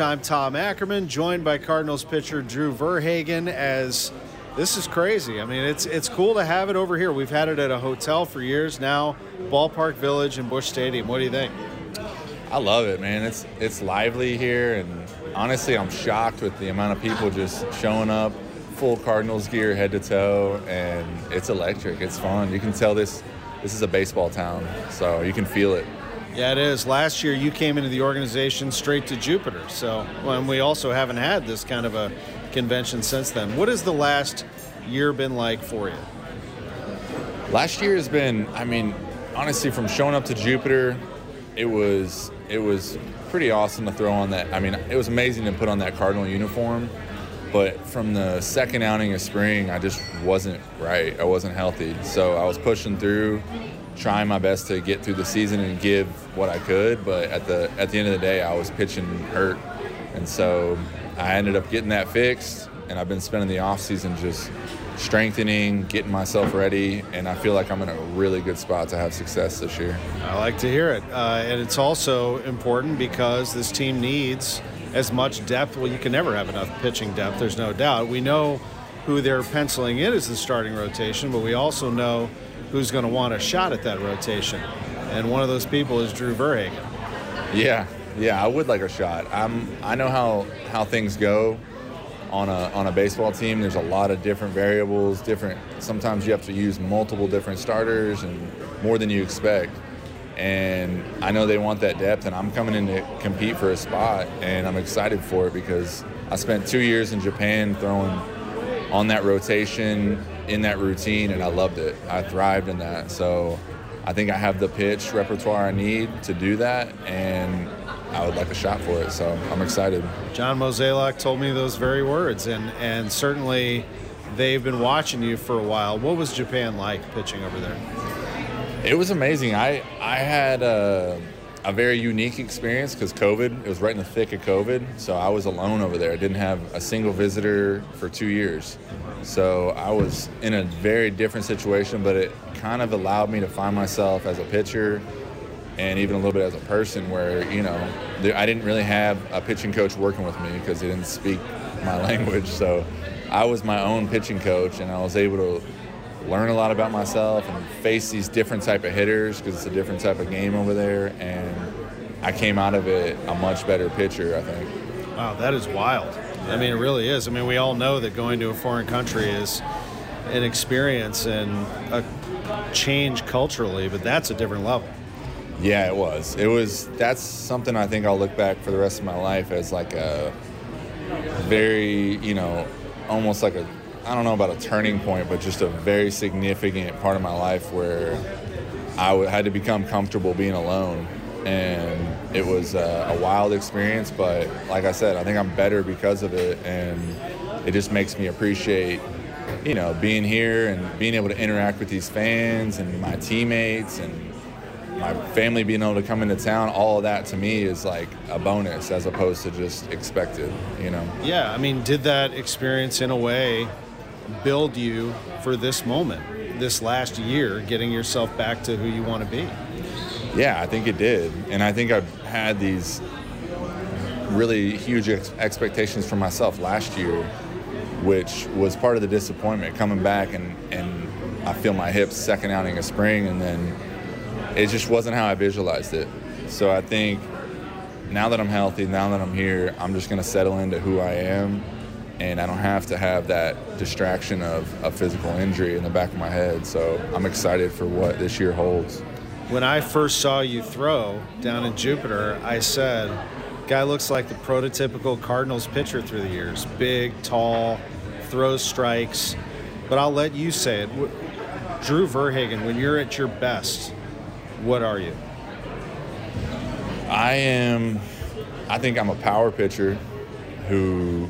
I'm Tom Ackerman, joined by Cardinals pitcher Drew Verhagen. As this is crazy. I mean, it's it's cool to have it over here. We've had it at a hotel for years now, Ballpark Village and Busch Stadium. What do you think? I love it, man. It's it's lively here, and honestly, I'm shocked with the amount of people just showing up, full Cardinals gear, head to toe, and it's electric. It's fun. You can tell this this is a baseball town, so you can feel it. Yeah, it is. Last year, you came into the organization straight to Jupiter. So, and we also haven't had this kind of a convention since then. What has the last year been like for you? Last year has been, I mean, honestly, from showing up to Jupiter, it was it was pretty awesome to throw on that. I mean, it was amazing to put on that Cardinal uniform. But from the second outing of spring, I just wasn't right. I wasn't healthy. So I was pushing through trying my best to get through the season and give what I could. But at the at the end of the day, I was pitching hurt, and so I ended up getting that fixed. And I've been spending the off season just strengthening, getting myself ready, and I feel like I'm in a really good spot to have success this year. I like to hear it, uh, and it's also important because this team needs as much depth. Well, you can never have enough pitching depth. There's no doubt. We know who they're penciling in as the starting rotation, but we also know who's going to want a shot at that rotation. And one of those people is Drew Verhagen. Yeah, yeah, I would like a shot. I'm, I know how, how things go on a, on a baseball team. There's a lot of different variables, different. Sometimes you have to use multiple different starters and more than you expect. And I know they want that depth, and I'm coming in to compete for a spot, and I'm excited for it because I spent two years in Japan throwing on that rotation in that routine, and I loved it. I thrived in that. So I think I have the pitch repertoire I need to do that, and I would like a shot for it. So I'm excited. John Mozeliak told me those very words, and and certainly they've been watching you for a while. What was Japan like pitching over there? It was amazing. I I had a, a very unique experience because COVID. It was right in the thick of COVID, so I was alone over there. I didn't have a single visitor for two years. So I was in a very different situation, but it kind of allowed me to find myself as a pitcher and even a little bit as a person where, you know, I didn't really have a pitching coach working with me because he didn't speak my language. So I was my own pitching coach and I was able to learn a lot about myself and face these different type of hitters because it's a different type of game over there and I came out of it a much better pitcher, I think. Wow, that is wild. I mean, it really is. I mean, we all know that going to a foreign country is an experience and a change culturally, but that's a different level. Yeah, it was. It was. That's something I think I'll look back for the rest of my life as like a very, you know, almost like a, I don't know about a turning point, but just a very significant part of my life where I had to become comfortable being alone and it was a, a, wild experience. But like I said, I think I'm better because of it, and it just makes me appreciate, you know, being here and being able to interact with these fans and my teammates and my family being able to come into town. All of that to me is like a bonus as opposed to just expected, you know. Yeah, I mean, did that experience in a way build you for this moment? This last year, getting yourself back to who you want to be. Yeah, I think it did. And I think I've had these really huge ex- expectations for myself last year, which was part of the disappointment coming back and, and I feel my hips second outing of spring and then it just wasn't how I visualized it. So I think now that I'm healthy, now that I'm here, I'm just to settle into who I am and I don't have to have that distraction of a physical injury in the back of my head. So I'm excited for what this year holds when I first saw you throw down in Jupiter, I said, guy looks like the prototypical Cardinals pitcher through the years. Big, tall, throws strikes. But I'll let you say it. Drew Verhagen, when you're at your best, what are you? I am, I think I'm a power pitcher. who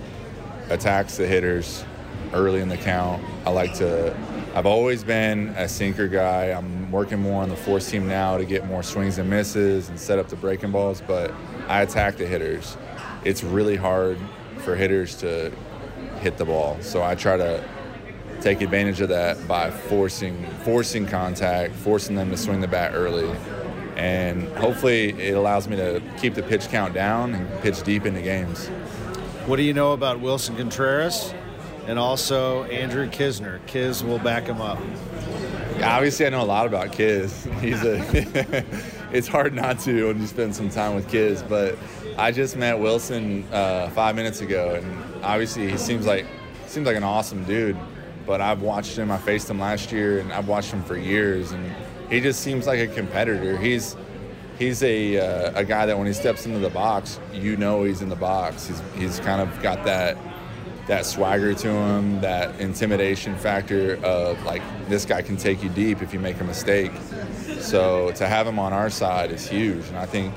attacks the hitters early in the count. I like to. I've always been a sinker guy. I'm working more on the four-seam now to get more swings and misses and set up the breaking balls, but I attack the hitters. It's really hard for hitters to hit the ball. So I try to take advantage of that by forcing forcing contact, forcing them to swing the bat early. And hopefully it allows me to keep the pitch count down and pitch deep into games. What do you know about Willson Contreras and also Andrew Knizner. Kiz will back him up. Obviously, I know a lot about Kiz. He's a. it's hard not to when you spend some time with Kiz, but I just met Willson uh, five minutes ago, and obviously he seems like seems like an awesome dude. But I've watched him. I faced him last year, and I've watched him for years, and he just seems like a competitor. He's he's a uh, a guy that when he steps into the box, you know he's in the box. He's he's kind of got that that swagger to him, that intimidation factor of like this guy can take you deep if you make a mistake. So to have him on our side is huge, and I think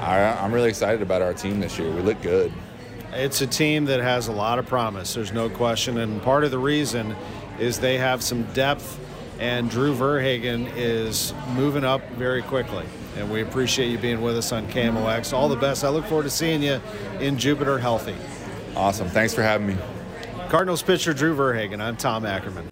I, I'm really excited about our team this year. We look good. It's a team that has a lot of promise. There's no question, and part of the reason is they have some depth, and Drew Verhagen is moving up very quickly. And we appreciate you being with us on KMOX. All the best. I look forward to seeing you in Jupiter healthy. Awesome. Thanks for having me. Cardinals pitcher Drew Verhagen. I'm Tom Ackerman.